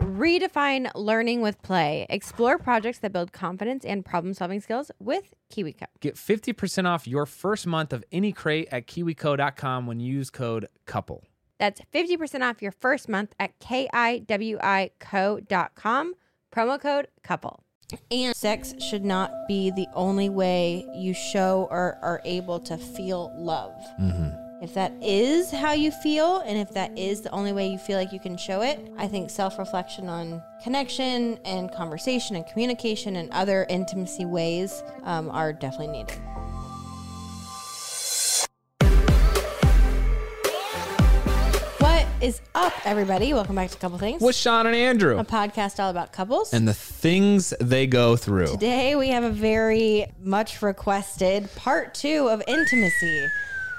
Redefine learning with play. Explore projects that build confidence and problem solving skills with KiwiCo. Get 50% off your first month of any crate at kiwico.com when you use code COUPLE. That's 50% off your first month at kiwico.com. Promo code couple. And sex should not be the only way you show or are able to feel love. Mm-hmm. If that is how you feel, and if that is the only way you feel like you can show it, I think self reflection on connection and conversation and communication and other intimacy ways um, are definitely needed. What is up, everybody? Welcome back to Couple Things, With Shawn and Andrew a podcast all about couples. and the things they go through. Today we have a very much requested part two of intimacy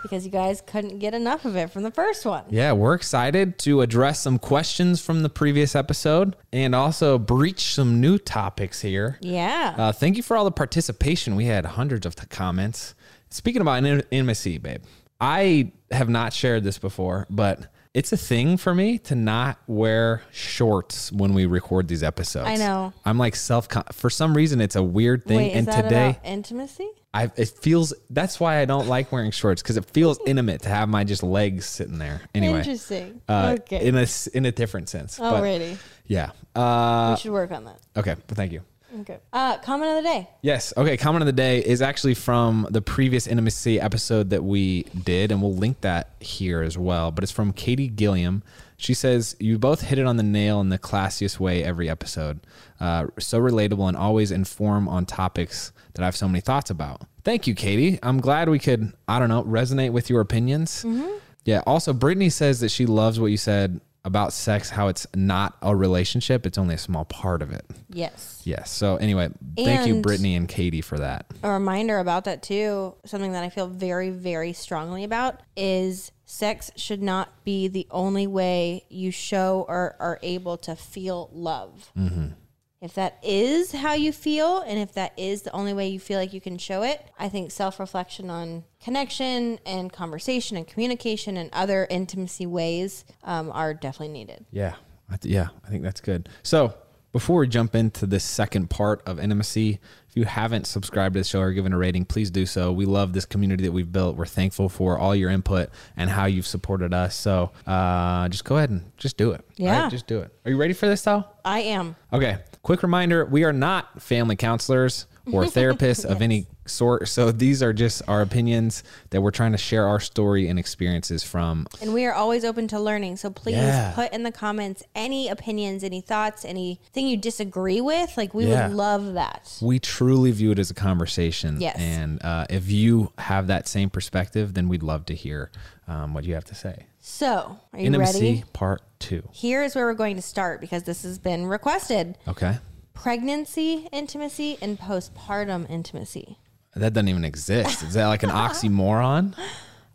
because you guys couldn't get enough of it from the first one. Yeah, we're excited to address some questions from the previous episode and also breach some new topics here. Yeah. Uh, thank you for all the participation. We had hundreds of comments. Speaking about in- intimacy, babe, I have not shared this before, but it's a thing for me to not wear shorts when we record these episodes. I know. I'm like self. For some reason, it's a weird thing. Wait, is and that today, about intimacy? I it feels. That's why I don't like wearing shorts because it feels intimate to have my just legs sitting there. Anyway, Interesting. uh, okay. in a in a different sense. But, Alrighty. yeah. Uh, we should work on that. okay. Well, thank you. Okay. Uh, comment of the day. Yes. Okay. Comment of the day is actually from the previous intimacy episode that we did, and we'll link that here as well. But it's from Katie Gilliam. She says, You both hit it on the nail in the classiest way every episode. Uh, so relatable and always inform on topics that I have so many thoughts about. Thank you, Katie. I'm glad we could, I don't know, resonate with your opinions. Yeah. Also, Brittany says that she loves what you said about sex, how it's not a relationship, it's only a small part of it. Yes. Yes. So anyway, thank you, Brittany and Katie, for that. A reminder about that too, something that I feel very, very strongly about is sex should not be the only way you show or are able to feel love. Mm-hmm. If that is how you feel, and if that is the only way you feel like you can show it, I think self reflection on connection and conversation and communication and other intimacy ways um, are definitely needed. Yeah. I th- yeah. I think that's good. So before we jump into this second part of intimacy, if you haven't subscribed to the show or given a rating, please do so. We love this community that we've built. We're thankful for all your input and how you've supported us. So uh, just go ahead and just do it. Yeah. just do it. Are you ready for this, though? I am. Okay. Quick reminder we are not family counselors or therapists of any sort. So these are just our opinions that we're trying to share our story and experiences from. And we are always open to learning. So please Yeah. put in the comments any opinions, any thoughts, anything you disagree with. Like, we Yeah. would love that. We truly view it as a conversation. Yes. And uh, if you have that same perspective, then we'd love to hear um, what you have to say. So, are you ready? Intimacy ready? part two. Here is where we're going to start because this has been requested. Okay. pregnancy intimacy and postpartum intimacy. That doesn't even exist. Is that like an oxymoron?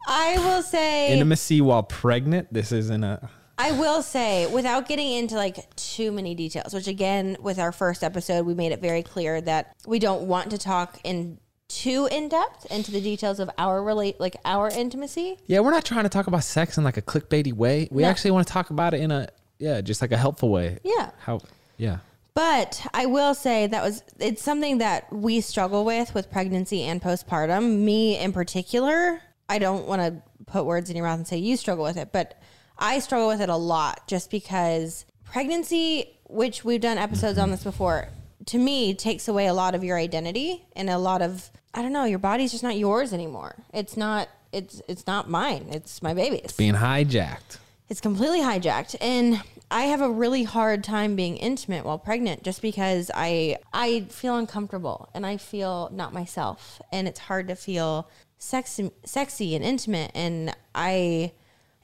I will say Intimacy while pregnant? This isn't a. I will say, without getting into like too many details, which again, with our first episode, we made it very clear that we don't want to talk in too in depth into the details of our relate, like our intimacy. Yeah, we're not trying to talk about sex in like a clickbaity way. We No. actually want to talk about it in a, yeah, just like a helpful way. Yeah. How, yeah. But I will say that was it's something that we struggle with with pregnancy and postpartum. Me in particular, I don't want to put words in your mouth and say you struggle with it, but I struggle with it a lot just because pregnancy, which we've done episodes on mm-hmm. this before, to me takes away a lot of your identity and a lot of I don't know, your body's just not yours anymore. It's not it's it's not mine. It's my baby's. Being hijacked. it's completely hijacked. And i have a really hard time being intimate while pregnant just because i i feel uncomfortable and i feel not myself. And it's hard to feel sexy sexy and intimate. And i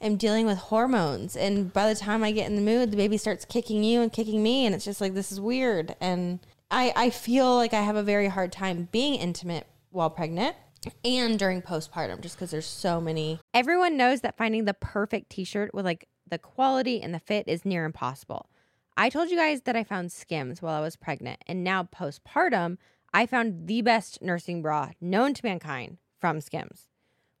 am dealing with hormones. And by the time i get in the mood the baby starts kicking you and kicking me. And it's just like this is weird. And i i feel like i have a very hard time being intimate while pregnant and during postpartum just because there's so many everyone knows that finding the perfect t-shirt with like the quality and the fit is near impossible. I told you guys that i found skims while i was pregnant and now postpartum i found the best nursing bra known to mankind from skims.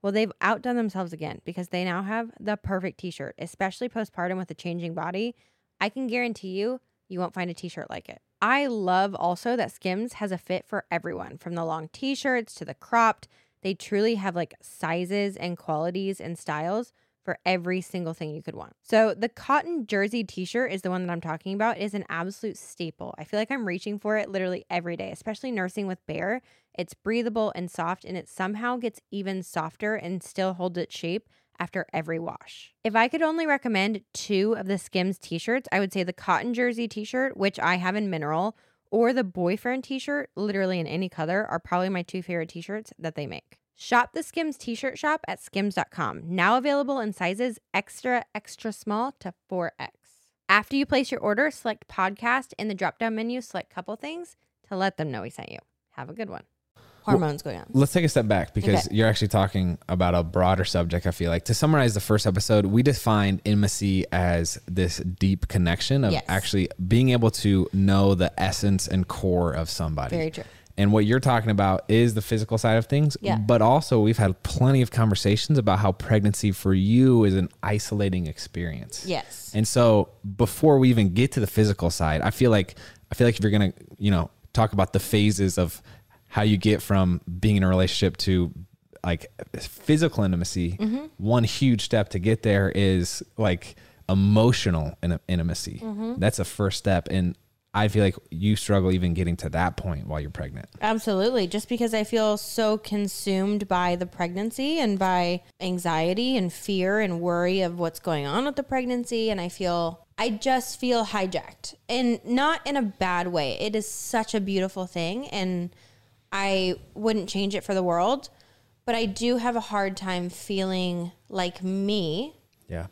Well they've outdone themselves again because they now have the perfect t-shirt especially postpartum with a changing body. I can guarantee you you won't find a t-shirt like it I love also that Skims has a fit for everyone from the long t shirts to the cropped. They truly have like sizes and qualities and styles for every single thing you could want. So, the cotton jersey t shirt is the one that I'm talking about. It is an absolute staple. I feel like I'm reaching for it literally every day, especially nursing with Bear. It's breathable and soft, and it somehow gets even softer and still holds its shape after every wash. If I could only recommend two of the Skims t shirts, I would say the cotton jersey t shirt, which I have in mineral, or the boyfriend t shirt, literally in any color, are probably my two favorite t shirts that they make. Shop the Skims t shirt shop at skims.com, now available in sizes extra, extra small to 4X. After you place your order, select podcast in the drop down menu, select couple things to let them know we sent you. Have a good one. Hormones going on. Let's take a step back because Okay. you're actually talking about a broader subject. I feel like to summarize the first episode, we defined intimacy as this deep connection of Yes. actually being able to know the essence and core of somebody. Very true. And what you're talking about is the physical side of things. Yeah. But also, we've had plenty of conversations about how pregnancy for you is an isolating experience. Yes. And so before we even get to the physical side, I feel like I feel like if you're gonna, you know, talk about the phases of how you get from being in a relationship to like physical intimacy, mm-hmm. one huge step to get there is like emotional in- intimacy. Mm-hmm. That's a first step. And I feel like you struggle even getting to that point while you're pregnant. Absolutely. Just because I feel so consumed by the pregnancy and by anxiety and fear and worry of what's going on with the pregnancy. And I feel, I just feel hijacked and not in a bad way. It is such a beautiful thing. And I wouldn't change it for the world. But I do have a hard time feeling like me Yeah.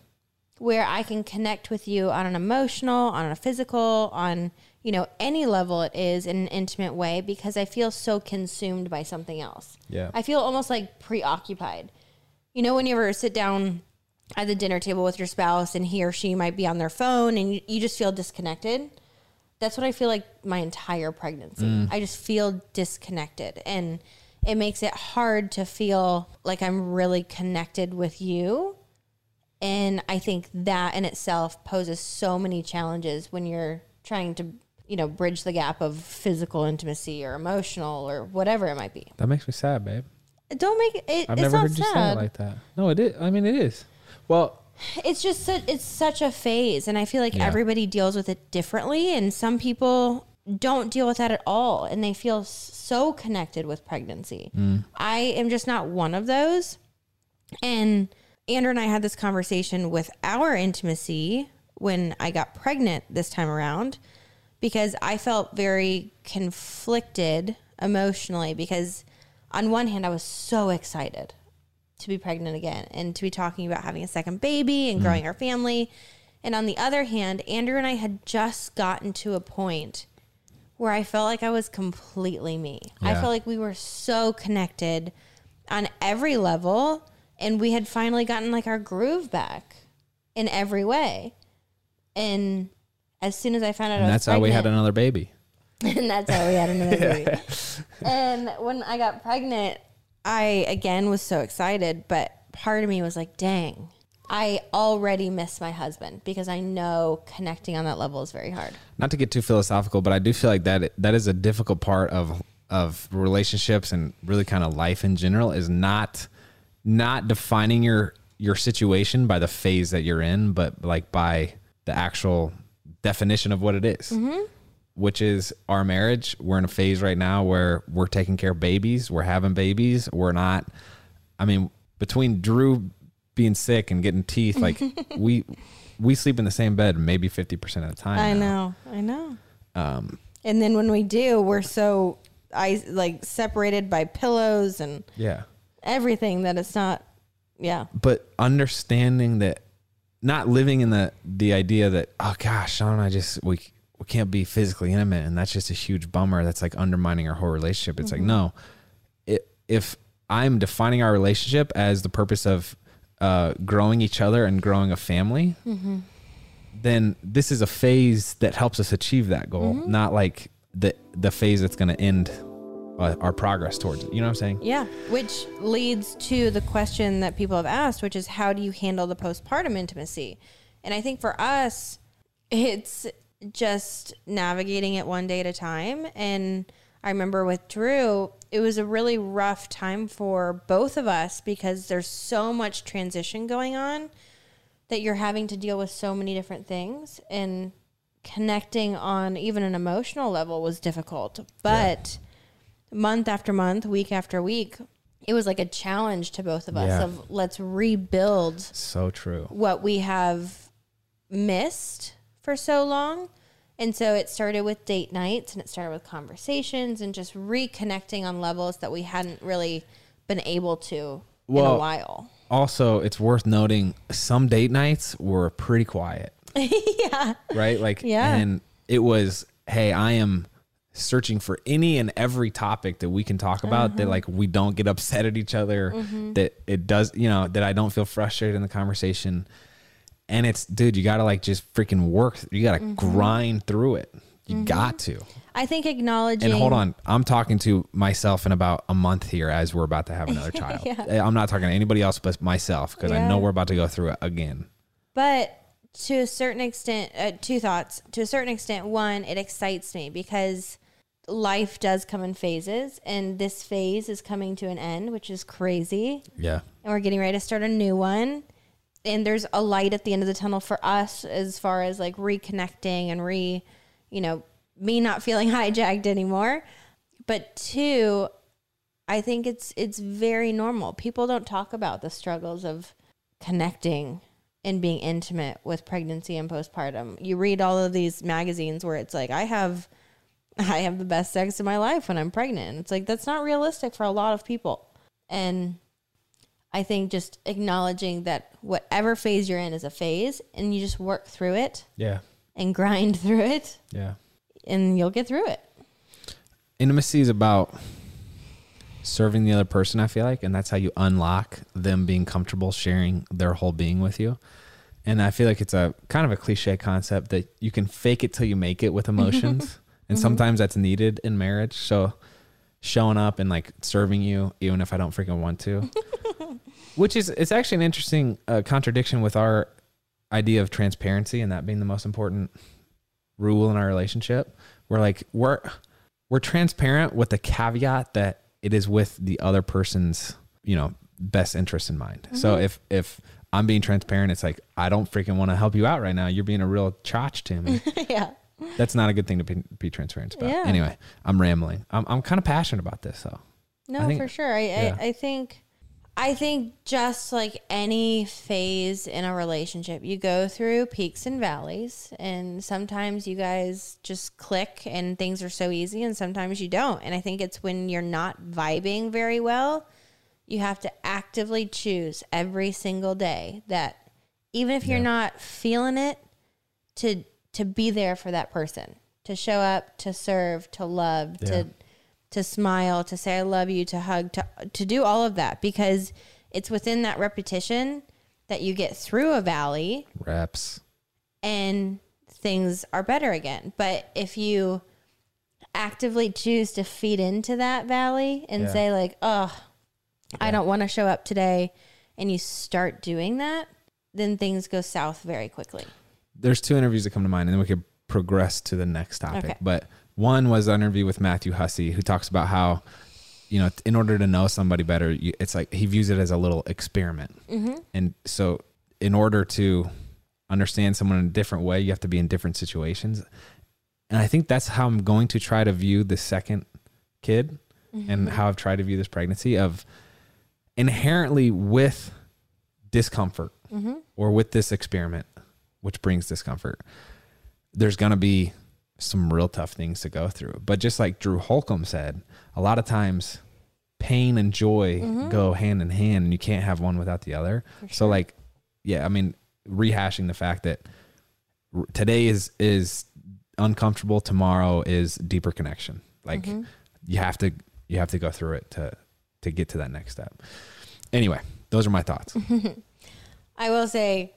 where I can connect with you on an emotional, on a physical, on you know any level it is in an intimate way because I feel so consumed by something else. Yeah. I feel almost like preoccupied. You know when you ever sit down at the dinner table with your spouse and he or she might be on their phone and you, you just feel disconnected? That's what I feel like my entire pregnancy. Mm. I just feel disconnected and it makes it hard to feel like I'm really connected with you. And I think that in itself poses so many challenges when you're trying to, you know, bridge the gap of physical intimacy or emotional or whatever it might be. That makes me sad, babe. Don't make it. I've never heard you say sad. it like that. No, it is. I mean, it is. Well, it's just su- it's such a phase, and I feel like Yeah. everybody deals with it differently, and some people don't deal with that at all, and they feel so connected with pregnancy. Mm. I am just not one of those, and Andrew and I had this conversation with our intimacy when I got pregnant this time around because I felt very conflicted emotionally because on one hand I was so excited to be pregnant again and to be talking about having a second baby and mm. growing our family. And on the other hand, Andrew and I had just gotten to a point where I felt like I was completely me. I felt like we were so connected on every level and we had finally gotten like our groove back in every way. And as soon as I found out I And was that's how we had another baby. and that's how we had another baby. and when I got pregnant, I again was so excited, but part of me was like, dang, I already miss my husband because I know connecting on that level is very hard. Not to get too philosophical, but I do feel like that that is a difficult part of of relationships and really kind of life in general is not not defining your your situation by the phase that you're in, but like by the actual definition of what it is. Mm-hmm. Which is our marriage. We're in a phase right now where we're taking care of babies, we're having babies, we're not I mean, between Drew being sick and getting teeth, like we we sleep in the same bed maybe 50% of the time. I now. know, I know. Um, And then when we do, we're so I like separated by pillows and yeah. everything that it's not. Yeah, But understanding that not living in the the idea that oh gosh, Shawn and I just we we can't be physically intimate and that's just a huge bummer that's like undermining our whole relationship. It's like no. It, if I'm defining our relationship as the purpose of uh, growing each other and growing a family, then this is a phase that helps us achieve that goal, not like the the phase that's going to end uh, our progress towards it. You know what I'm saying? yeah. Which leads to the question that people have asked, which is how do you handle the postpartum intimacy? And I think for us, it's just navigating it one day at a time. And I remember with Drew, it was a really rough time for both of us because there's so much transition going on that you're having to deal with so many different things and connecting on even an emotional level was difficult. But month after month, week after week, it was like a challenge to both of us Yeah. of let's rebuild So true. what we have missed for so long. And so it started with date nights and it started with conversations and just reconnecting on levels that we hadn't really been able to in a Well- while. Also, it's worth noting some date nights were pretty quiet, yeah. right? Like, Yeah. and it was, hey, I am searching for any and every topic that we can talk about Uh-huh. that like we don't get upset at each other, Mm-hmm. that it does, you know, that I don't feel frustrated in the conversation. And it's, dude, you got to like just freaking work. You got to Mm-hmm. grind through it. You got to. I think acknowledging And hold on, I'm talking to myself in about a month here as we're about to have another child. Yeah. I'm not talking to anybody else but myself because I know we're about to go through it again. But to a certain extent, uh, two thoughts. To a certain extent, one, it excites me because life does come in phases, and this phase is coming to an end, which is crazy. Yeah. And we're getting ready to start a new one. And there's a light at the end of the tunnel for us as far as like reconnecting and re, you know, me not feeling hijacked anymore. But two, I think it's it's very normal. People don't talk about the struggles of connecting and being intimate with pregnancy and postpartum. You read all of these magazines where it's like I have I have the best sex of my life when I'm pregnant. It's like that's not realistic for a lot of people. And I think just acknowledging that whatever phase you're in is a phase and you just work through it Yeah. and grind through it Yeah. and you'll get through it. Intimacy is about serving the other person, I feel like, and that's how you unlock them being comfortable sharing their whole being with you. And I feel like it's a kind of a cliche concept that you can fake it till you make it with emotions. and mm-hmm. sometimes that's needed in marriage. So showing up and like serving you, even if I don't freaking want to, which is, it's actually an interesting uh, contradiction with our idea of transparency and that being the most important rule in our relationship. We're like, we're, we're transparent with the caveat that it is with the other person's, you know, best interest in mind. So if if I'm being transparent, it's like I don't freaking want to help you out right now. You're being a real chotch to me. yeah. That's not a good thing to be, be transparent about. Yeah. Anyway, I'm rambling. I'm I'm kind of passionate about this though. No, think- for sure. I, yeah. I I think I think just like any phase in a relationship, you go through peaks and valleys, and sometimes you guys just click and things are so easy, and sometimes you don't. And I think it's when you're not vibing very well, you have to actively choose every single day that even if you're not feeling it, to to be there for that person to show up, to serve, to love, Yeah. to to smile, to say I love you, to hug, to to do all of that because it's within that repetition that you get through a valley Reps. and things are better again. But if you actively choose to feed into that valley and Yeah. say like, "Oh, I don't want to show up today," and you start doing that, then things go south very quickly. There's two interviews that come to mind, and then we could progress to the next topic. Okay. But one was an interview with Matthew Hussey, who talks about how, you know, in order to know somebody better, you, it's like he views it as a little experiment. Mm-hmm. And so, in order to understand someone in a different way, you have to be in different situations. And I think that's how I'm going to try to view the second kid and mm-hmm. how I've tried to view this pregnancy of inherently with discomfort mm-hmm. or with this experiment, which brings discomfort, there's going to be some real tough things to go through. But just like Drew Holcomb said, a lot of times pain and joy mm-hmm. go hand in hand and you can't have one without the other. So like yeah, I mean rehashing the fact that r- today is is uncomfortable, tomorrow is deeper connection. Like mm-hmm. you have to you have to go through it to to get to that next step. Anyway, those are my thoughts. I will say,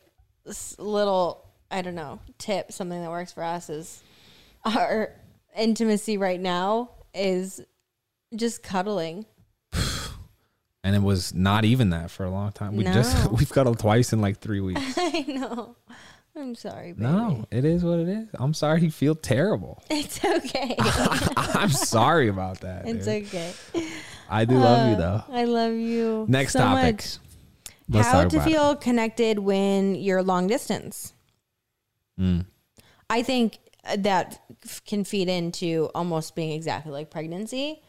little I don't know tip, something that works for us is our intimacy right now is just cuddling. and it was not even that for a long time. We just we've cuddled twice in like three weeks. I know. I'm sorry, baby. No, it is what it is. I'm sorry you feel terrible. It's okay. I'm sorry about that. it's dude. okay. I do love you Uh, though. I love you. Next so topic. much. Let's How to about it. feel connected when you're long distance. Mm. I think that can feed into almost being exactly like pregnancy.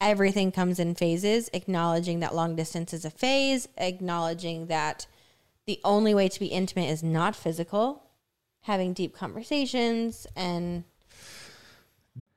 Everything comes in phases, acknowledging that long distance is a phase, acknowledging that the only way to be intimate is not physical, having deep conversations and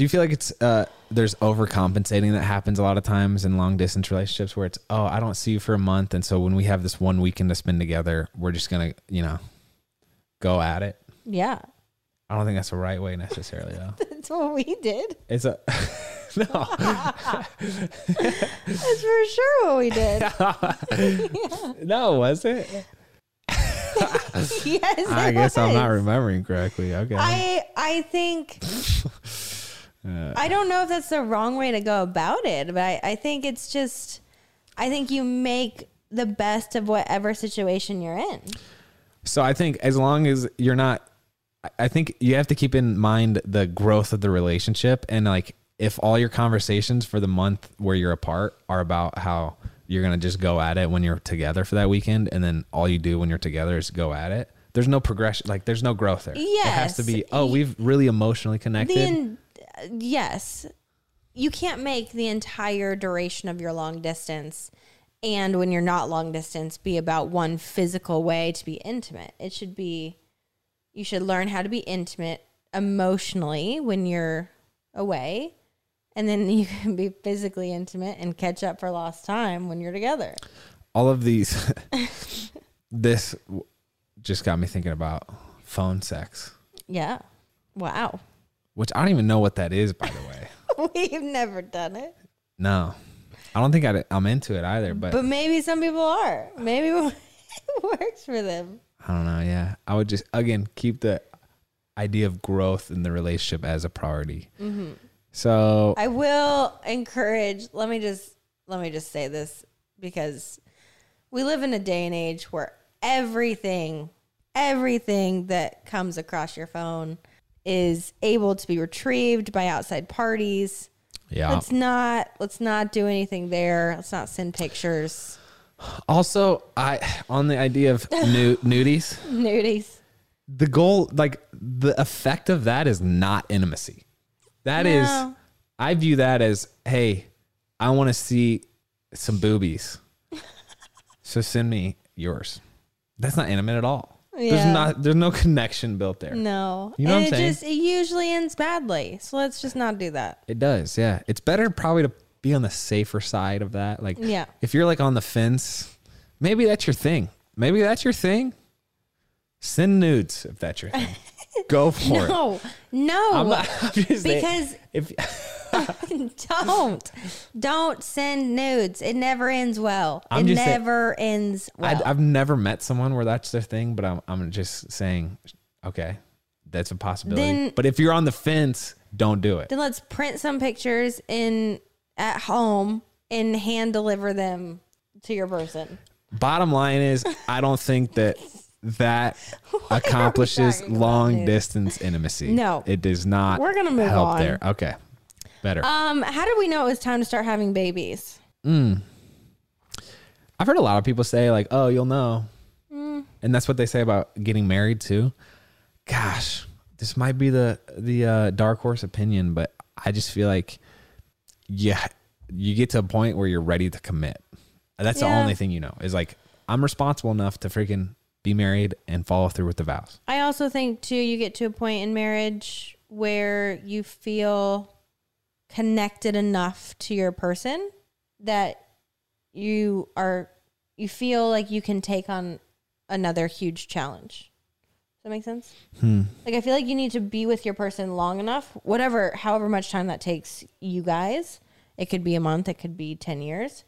Do you feel like it's uh there's overcompensating that happens a lot of times in long distance relationships where it's oh I don't see you for a month and so when we have this one weekend to spend together we're just gonna you know go at it. Yeah, I don't think that's the right way necessarily though. that's what we did. It's a no. That's for sure what we did. no, was it? yes, I guess I'm not remembering correctly. Okay. I I think Uh, I don't know if that's the wrong way to go about it, but I, I think it's just I think you make the best of whatever situation you're in. So I think as long as you're not, I- think you have to keep in mind the growth of the relationship and like if all your conversations for the month where you're apart are about how you're gonna just go at it when you're together for that weekend, and then all you do when you're together is go at it. There's no progression, like there's no growth there. yes. it has to be. Oh, we've really emotionally connected. The yes, you can't make the entire duration of your long distance and when you're not long distance be about one physical way to be intimate. It should be you should learn how to be intimate emotionally when you're away and then you can be physically intimate and catch up for lost time when you're together. all of these, this just got me thinking about phone sex, Yeah. Wow. Which I don't even know what that is, by the way. We've never done it. No, I don't think I'd, I'm into it either. But, But maybe some people are. Maybe it works for them. I don't know. Yeah, I would just again keep the idea of growth in the relationship as a priority. Mm-hmm. So I will encourage. Let me just let me just say this because we live in a day and age where everything, everything that comes across your phone is able to be retrieved by outside parties. Yeah. Let's not let's not do anything there. Let's not send pictures. Also, I on the idea of nu- nudies, Nudies. the goal, like the effect of that, is not intimacy. That is, No. I view that as, hey, I want to see some boobies, so send me yours. That's not intimate at all. Yeah. There's not. There's no connection built there. No. You know and what I'm it saying? just it usually ends badly. So let's just not do that. It does, yeah. It's better probably to be on the safer side of that. Like, Yeah. if you're like on the fence, maybe that's your thing. Maybe that's your thing. Send nudes if that's your thing. Go for it. No. No. I'm not. I'm just saying, because if don't don't send nudes it never ends well I'm it just saying- never ends well I, I've never met someone where that's their thing, but I'm I'm just saying, okay, that's a possibility. Then- but if you're on the fence, don't do it. then let's print some pictures in at home and hand deliver them to your person Bottom line is, I don't think that that accomplishes long distance intimacy. No. it does not. We're gonna move help on. there. Okay, better. um how did we know it was time to start having babies Mm. I've heard a lot of people say like, "Oh, you'll know," Mm. and that's what they say about getting married too. Gosh, this might be the the uh, dark horse opinion, but I just feel like, yeah, you get to a point where you're ready to commit. That's the only thing you know is like I'm responsible enough to freaking be married and follow through with the vows. i also think too you get to a point in marriage where you feel connected enough to your person that you are you feel like you can take on another huge challenge. Does that make sense? Hmm. Like I feel like you need to be with your person long enough, whatever, however much time that takes you guys. It could be a month, it could be ten years.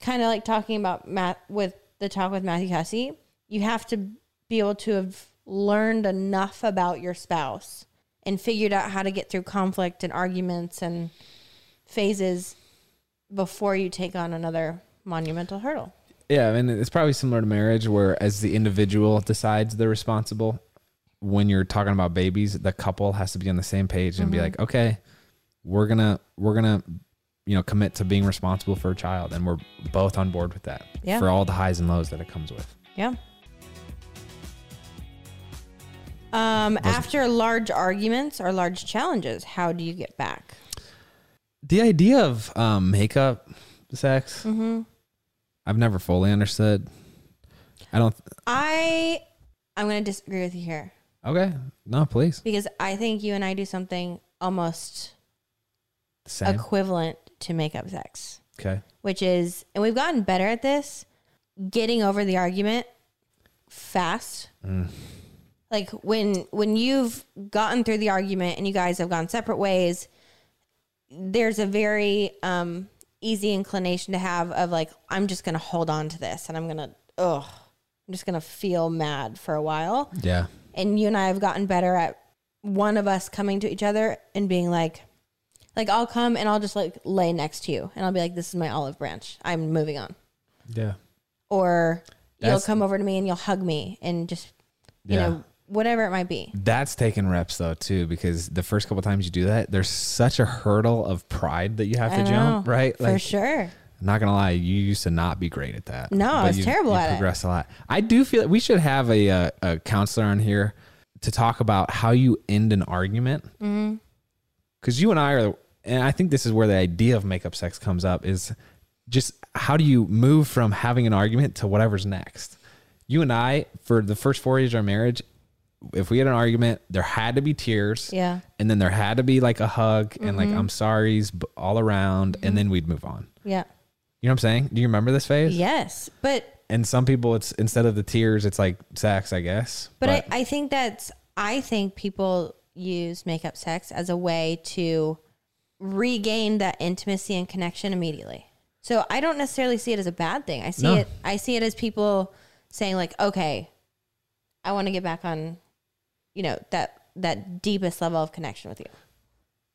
Kind of like talking about Matt with the talk with Matthew Hussey. You have to be able to have learned enough about your spouse and figured out how to get through conflict and arguments and phases before you take on another monumental hurdle. Yeah, I mean it's probably similar to marriage, where as the individual decides they're responsible. When you're talking about babies, the couple has to be on the same page and be Mm-hmm. like, okay, we're gonna we're gonna you know commit to being responsible for a child, and we're both on board with that Yeah. for all the highs and lows that it comes with. Yeah. Um, after large arguments or large challenges, how do you get back? The idea of um, makeup sex, Mm-hmm. I've never fully understood. I don't. I I'm going to disagree with you here Okay, no, please. because I think you and I do something almost Same. equivalent to makeup sex, okay. which is, and we've gotten better at this, getting over the argument fast. Mm. Like when when you've gotten through the argument and you guys have gone separate ways, there's a very um, easy inclination to have of like, I'm just gonna hold on to this and I'm gonna, ugh, I'm just gonna feel mad for a while. Yeah. And you and I have gotten better at one of us coming to each other and being like, like I'll come and I'll just like lay next to you and I'll be like, this is my olive branch. I'm moving on. Yeah. Or you'll come over to me and you'll hug me and just, you Yeah. know, whatever it might be. That's taking reps though too, because the first couple times you do that, there's such a hurdle of pride that you have to I jump, know, right? For sure. I'm not gonna lie, you used to not be great at that. No, I was you've- terrible you've at it. Progressed a lot. I do feel like we should have a, uh a counselor on here to talk about how you end an argument. Mm-hmm. Because you and I are, and I think this is where the idea of makeup sex comes up is just how do you move from having an argument to whatever's next. You and I, for the first four years of our marriage, if we had an argument, there had to be tears Yeah. and then there had to be like a hug and like Mm-hmm. I'm sorry's all around, and then we'd move on. Yeah. You know what I'm saying? Do you remember this phase? Yes. But And some people, it's instead of the tears, it's like sex, I guess. but, I, I think that's I think people use makeup sex as a way to regain that intimacy and connection immediately. So I don't necessarily see it as a bad thing. I see No. it I see it as people saying like, okay, I want to get back on, you know, that that deepest level of connection with you.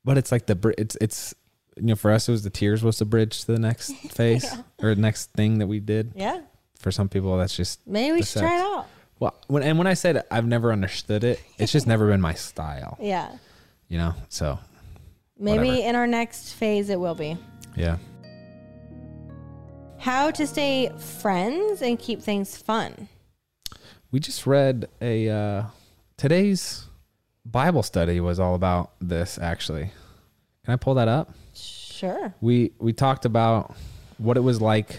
but it's like the br- it's it's you know, for us, it was the tears was the bridge to the next phase or next thing that we did. Yeah. For some people, that's just Maybe we should try it out. well. When and when I said I've never understood it, it's just never been my style. Yeah. You know, so Maybe Whatever. in our next phase it will be. yeah. How to stay friends and keep things fun. We just read a uh, today's Bible study was all about this. Actually, can I pull that up? Sure. we we talked about what it was like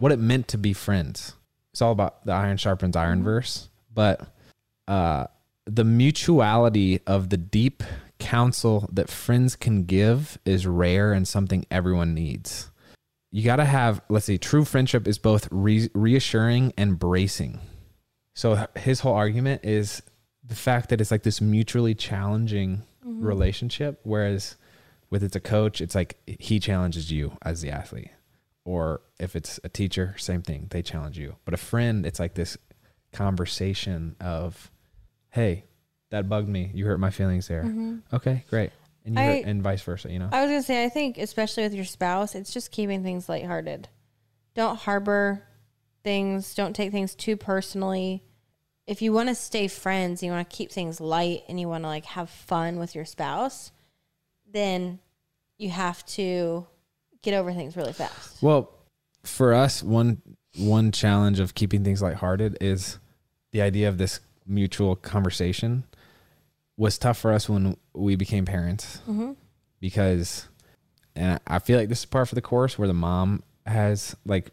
what it meant to be friends it's all about the iron sharpens iron verse but uh the mutuality of the deep counsel that friends can give is rare and something everyone needs you got to have let's see true friendship is both re- reassuring and bracing so his whole argument is the fact that it's like this mutually challenging mm-hmm. relationship whereas with it's a coach, it's like he challenges you as the athlete. Or if it's a teacher, same thing. They challenge you. But a friend, it's like this conversation of, hey, that bugged me. You hurt my feelings there. Mm-hmm. Okay, great. And you I- hurt, and vice versa, you know? I was gonna say, I think especially with your spouse, it's just keeping things lighthearted. Don't harbor things. Don't take things too personally. If you want to stay friends, you want to keep things light, and you want to like have fun with your spouse, then you have to get over things really fast. Well, for us, one one challenge of keeping things lighthearted is the idea of this mutual conversation was tough for us when we became parents Mm-hmm. because and I feel like this is part for the course where the mom has like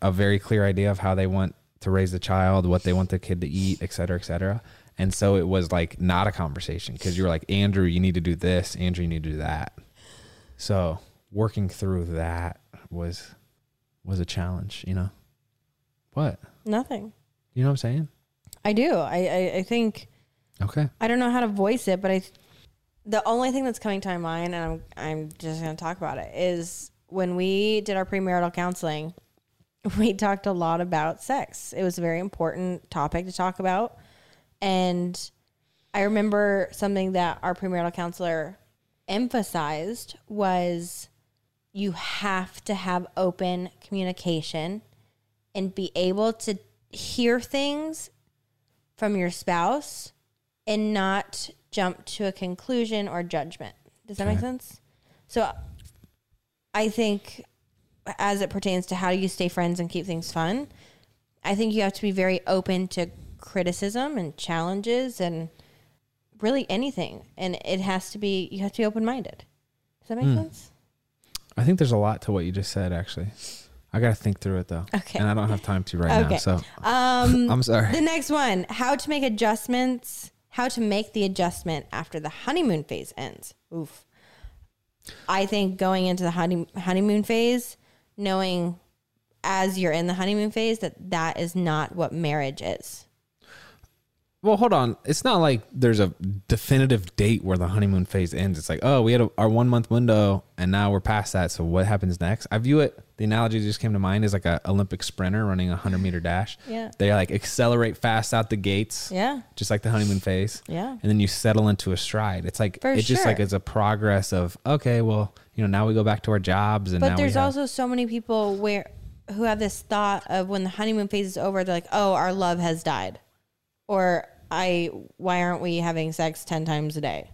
a very clear idea of how they want to raise the child, what they want the kid to eat, et cetera, et cetera. And so it was like not a conversation because you were like, Andrew, you need to do this. Andrew, you need to do that. So working through that was was a challenge, you know. What? Nothing. You know what I'm saying? I do. I, I, I think Okay. I don't know how to voice it, but I the only thing that's coming to my mind, and I'm I'm just gonna talk about it, is when we did our premarital counseling, we talked a lot about sex. It was a very important topic to talk about, and I remember something that our premarital counselor emphasized was you have to have open communication and be able to hear things from your spouse and not jump to a conclusion or judgment. Does that make sense? So I think as it pertains to how do you stay friends and keep things fun, I think you have to be very open to criticism and challenges and really anything. And it has to be you have to be open minded. Does that make Hmm. sense? I think there's a lot to what you just said actually. I got to think through it though. Okay. And I don't have time to right now. So Um I'm sorry. The next one, how to make adjustments, how to make the adjustment after the honeymoon phase ends. Oof. I think going into the honey, honeymoon phase, knowing as you're in the honeymoon phase that that is not what marriage is. Well, hold on. It's not like there's a definitive date where the honeymoon phase ends. It's like, oh, we had a, our one month window and now we're past that. So what happens next? I view it. The analogy that just came to mind is like an Olympic sprinter running a hundred meter dash. Yeah. They like accelerate fast out the gates, Yeah. just like the honeymoon phase, Yeah. and then you settle into a stride. It's like For it's just like it's a progress of okay, well, you know, now we go back to our jobs and But now there's have, also so many people where who have this thought of when the honeymoon phase is over, they're like, "Oh, our love has died," or "I why aren't we having sex ten times a day?"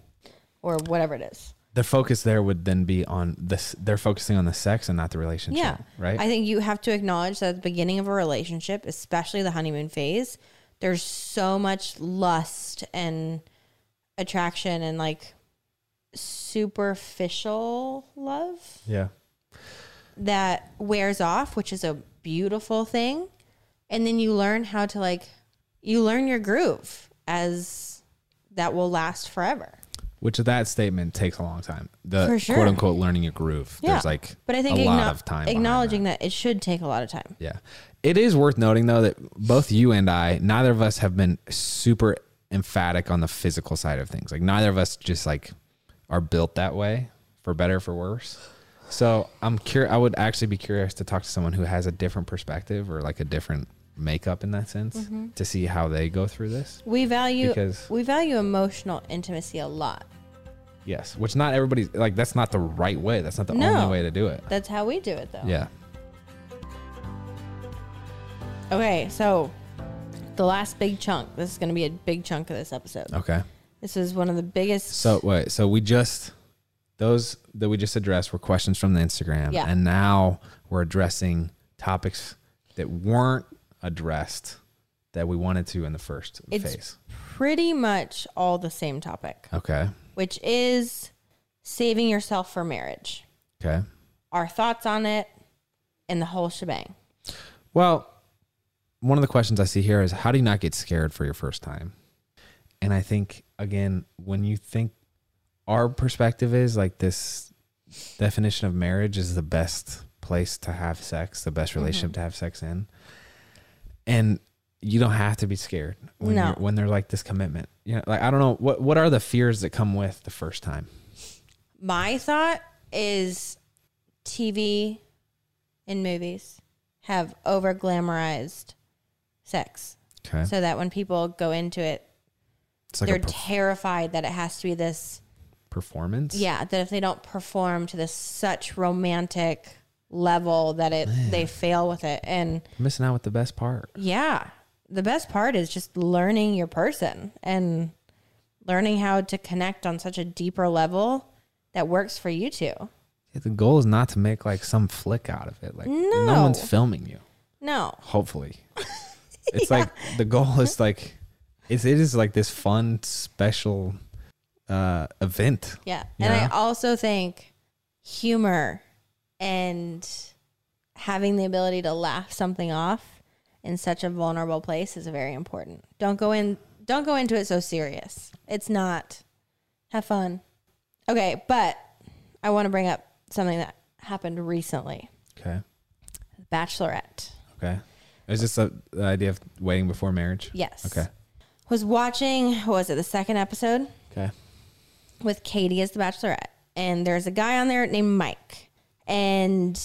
or whatever it is. The focus there would then be on this. They're focusing on the sex and not the relationship. Yeah. Right. I think you have to acknowledge that at the beginning of a relationship, especially the honeymoon phase, there's so much lust and attraction and like superficial love yeah. that wears off, which is a beautiful thing. And then you learn how to like, you learn your groove as that will last forever. Which that statement takes a long time. The For sure. quote unquote learning your groove. Yeah. There's like But I think a lot of time. acknowledging that. that. it should take a lot of time. Yeah. It is worth noting though that both you and I, neither of us have been super emphatic on the physical side of things. Like neither of us just like are built that way for better or for worse. So I'm curious. I would actually be curious to talk to someone who has a different perspective or like a different makeup in that sense Mm-hmm. to see how they go through this. We value Because- we value emotional intimacy a lot. Yes, which not everybody's like. That's not the right way. That's not the No. only way to do it. That's how we do it, though. Yeah. Okay, so the last big chunk. This is going to be a big chunk of this episode. Okay. This is one of the biggest. So wait. So we just those that we just addressed were questions from the Instagram, Yeah. and now we're addressing topics that weren't addressed that we wanted to in the first It's- phase. pretty much all the same topic, Okay. which is saving yourself for marriage. Okay. Our thoughts on it and the whole shebang. Well, one of the questions I see here is how do you not get scared for your first time? And I think again, when you think our perspective is like this definition of marriage is the best place to have sex, the best relationship mm-hmm. to have sex in. And you don't have to be scared when No. you're, when they're like this commitment. You know, like I don't know what what are the fears that come with the first time? My thought is TV and movies have over glamorized sex. Okay. So that when people go into it, like they're terrified that it has to be this performance. Yeah, that if they don't perform to this such romantic level that it they fail with it. And Missing out with the best part. yeah, the best part is just learning your person and learning how to connect on such a deeper level that works for you two. Yeah, the goal is not to make like some flick out of it. Like no, No. one's filming you. No. Hopefully, it's like the goal is like it's it is like this fun special uh event. Yeah. And I also think humor and having the ability to laugh something off in such a vulnerable place is very important. Don't go in don't go into it so serious. It's not. Have fun. Okay, but I want to bring up something that happened recently. Okay. Bachelorette. Okay. Is this a, the idea of waiting before marriage? Yes. Okay. Was watching what was it, the second episode? Okay. with Katie as the bachelorette. And there's a guy on there named Mike. And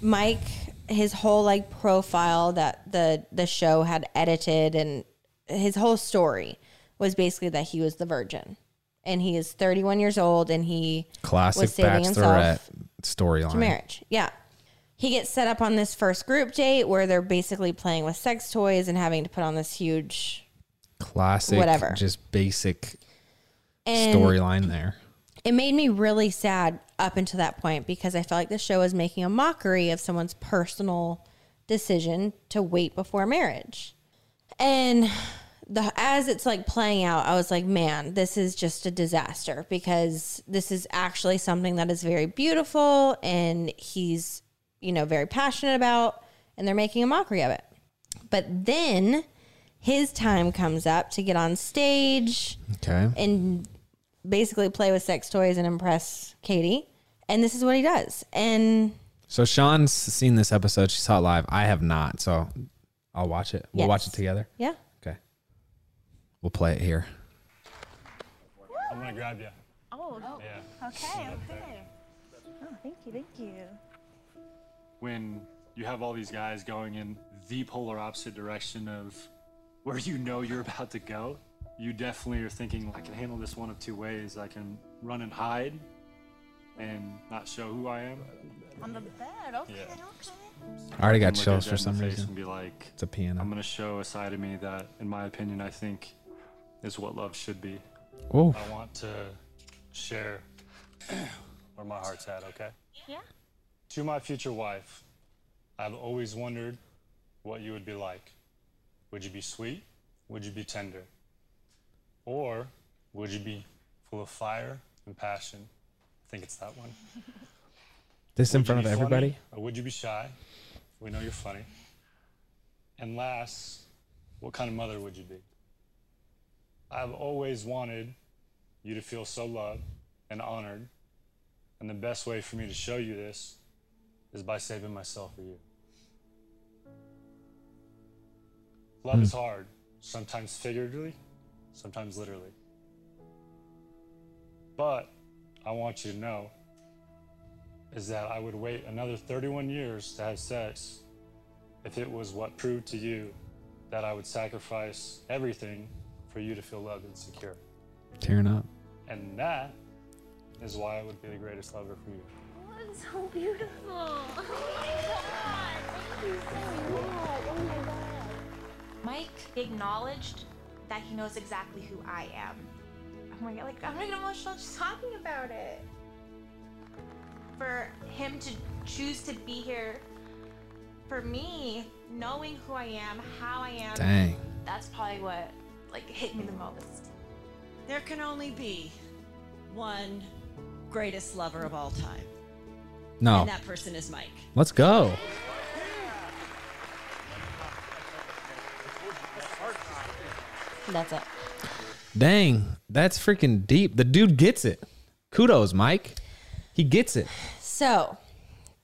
Mike, his whole like profile that the the show had edited and his whole story was basically that he was the virgin. And he is 31 years old and he Classic was saving himself storyline. marriage. Yeah. He gets set up on this first group date where they're basically playing with sex toys and having to put on this huge Classic. Whatever. Just basic storyline there. It made me really sad up until that point because I felt like the show was making a mockery of someone's personal decision to wait before marriage. And the as it's like playing out, I was like, man, this is just a disaster because this is actually something that is very beautiful and he's, you know, very passionate about and they're making a mockery of it. But then his time comes up to get on stage Okay. and basically play with sex toys and impress Katie. And this is what he does. And So Shawn's seen this episode. She saw it live. I have not. So I'll watch it. We'll watch it together. yeah, Okay. We'll play it here. I'm gonna grab you. Oh, Yeah. okay, okay. Oh, thank you, thank you. When you have all these guys going in the polar opposite direction of where you know you're about to go, you definitely are thinking, I can handle this one of two ways. I can run and hide and not show who I am. On the bed, okay, Yeah. okay. I already got and look at chills for in some the face reason. And be like, It's a piano. I'm gonna show a side of me that, in my opinion, I think is what love should be. Oh, I want to share where my heart's at, okay? Yeah. To my future wife, I've always wondered what you would be like. Would you be sweet? Would you be tender? Or would you be full of fire and passion? I think it's that one. this in Would you front of funny, everybody. or would you be shy? We know you're funny. And last, what kind of mother would you be? I've always wanted you to feel so loved and honored. And the best way for me to show you this is by saving myself for you. Love hmm. is hard, sometimes figuratively, sometimes literally. But I want you to know is that I would wait another 31 years to have sex if it was what proved to you that I would sacrifice everything for you to feel loved and secure. Tearing up. And that is why I would be the greatest lover for you. Oh, it's so beautiful. Oh my god. Thank you so much. Oh my god. Mike acknowledged that he knows exactly who I am. Oh my god, like I'm getting emotional just talking about it. For him to choose to be here for me, knowing who I am, how I am, Dang. that's probably what like hit me the most. There can only be one greatest lover of all time. No. And that person is Mike. Let's go. That's it. Dang. That's freaking deep. The dude gets it. Kudos, Mike. He gets it. So,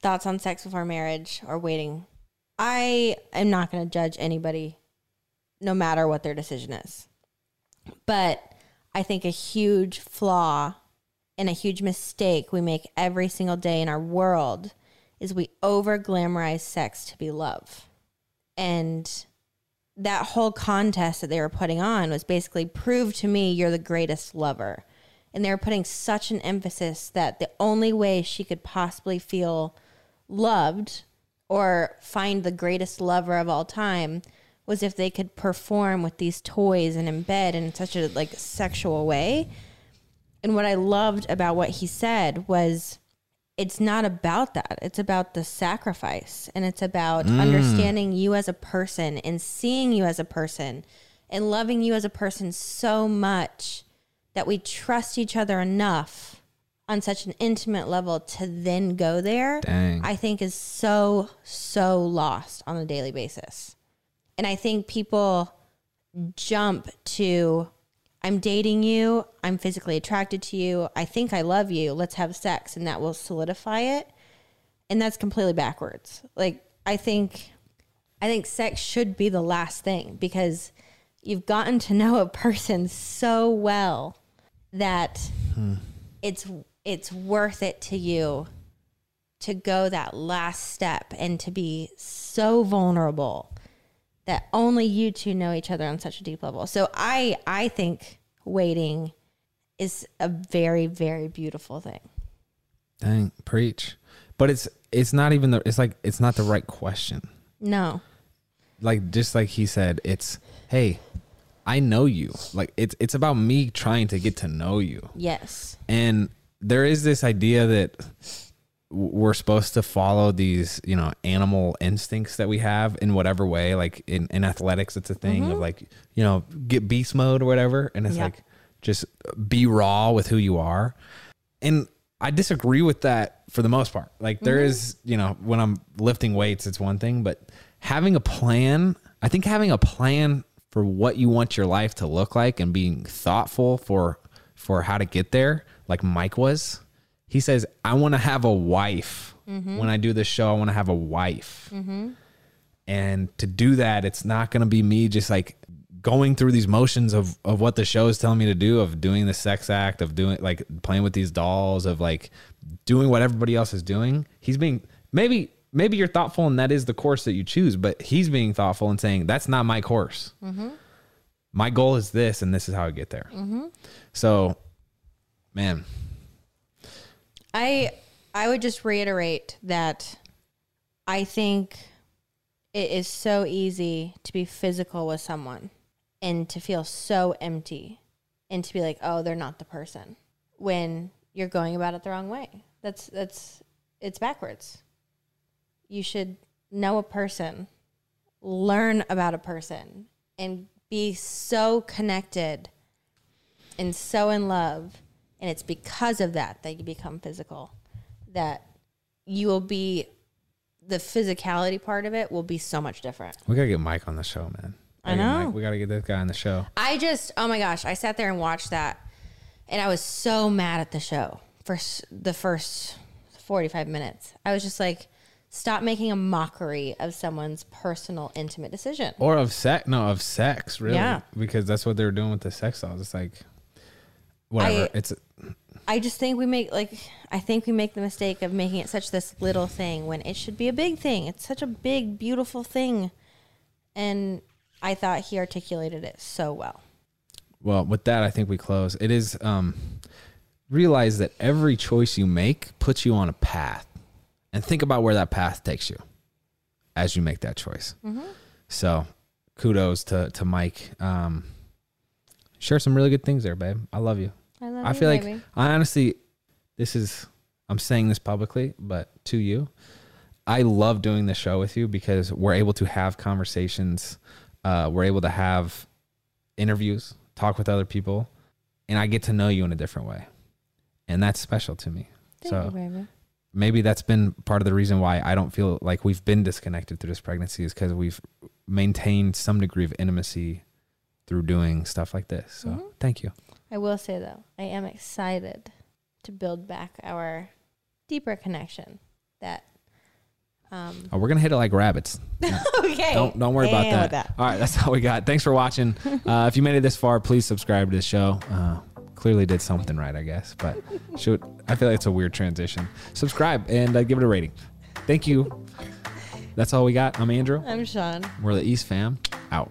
thoughts on sex before marriage or waiting? I am not going to judge anybody, no matter what their decision is. But I think a huge flaw and a huge mistake we make every single day in our world is we over glamorize sex to be love. And that whole contest that they were putting on was basically prove to me you're the greatest lover. And they were putting such an emphasis that the only way she could possibly feel loved or find the greatest lover of all time was if they could perform with these toys and in bed in such a like sexual way. And what I loved about what he said was it's not about that. It's about the sacrifice and it's about mm. understanding you as a person and seeing you as a person and loving you as a person so much that we trust each other enough on such an intimate level to then go there. Dang. I think is so so lost on a daily basis. And I think people jump to I'm dating you, I'm physically attracted to you, I think I love you, let's have sex. And that will solidify it. And that's completely backwards. Like I think I think sex should be the last thing because you've gotten to know a person so well that hmm. it's it's worth it to you to go that last step and to be so vulnerable that only you two know each other on such a deep level. So I I think waiting is a very very beautiful thing. Dang. Preach. But it's it's not even the it's like it's not the right question. No. Like just like he said, it's hey, I know you. Like it's it's about me trying to get to know you. Yes. And there is this idea that we're supposed to follow these, you know, animal instincts that we have in whatever way. Like in, in athletics, it's a thing of mm-hmm. like, you know, get beast mode or whatever. And it's Yeah. like, just be raw with who you are. And I disagree with that for the most part. Like there mm-hmm. is, you know, when I'm lifting weights, it's one thing, but having a plan, I think having a plan for what you want your life to look like and being thoughtful for for how to get there, like Mike was. He says, I want to have a wife. Mm-hmm. When I do this show, I want to have a wife. Mm-hmm. And to do that, it's not going to be me just like going through these motions of of what the show is telling me to do, of doing the sex act, of doing like playing with these dolls, of like doing what everybody else is doing. He's being maybe maybe you're thoughtful and that is the course that you choose, but he's being thoughtful and saying that's not my course. Mm-hmm. My goal is this, and this is how I get there. So, man, I I would just reiterate that I think it is so easy to be physical with someone and to feel so empty and to be like, "Oh, they're not the person." When you're going about it the wrong way. That's that's it's backwards. You should know a person, learn about a person and be so connected and so in love and it's because of that that you become physical that you will be the physicality part of it will be so much different we gotta get Mike on the show, man. I Gotta get know. Mike- we gotta get this guy on the show. i just oh my gosh i sat there and watched that and i was so mad at the show for s- the first 45 minutes i was just like stop making a mockery of someone's personal intimate decision or of sex no of sex really Yeah. because that's what they were doing with the sex dolls it's like whatever I- it's I just think we make like I think we make the mistake of making it such this little thing when it should be a big thing. It's such a big, beautiful thing. And I thought he articulated it so well. well with that i think we close it is um realize that every choice you make puts you on a path and think about where that path takes you as you make that choice. So kudos to, to Mike. Um, share some really good things there, babe. I love you. I love you. I you, feel like baby. I honestly, this is, I'm saying this publicly, but to you, I love doing this show with you because we're able to have conversations. Uh, we're able to have interviews, talk with other people, and I get to know you in a different way. And that's special to me. Thank so you, baby. maybe that's been part of the reason why I don't feel like we've been disconnected through this pregnancy is because we've maintained some degree of intimacy through doing stuff like this. So Mhm. thank you. I will say though, I am excited to build back our deeper connection. That um Oh, we're gonna hit it like rabbits. okay. Don't don't worry about with that. All right, that's all we got. Thanks for watching. Uh, if you made it this far, please subscribe to the show. Uh, clearly did something right, I guess. But shoot, I feel like it's a weird transition. Subscribe and uh, give it a rating. Thank you. That's all we got. I'm Andrew. I'm Shawn. We're the East fam. Out.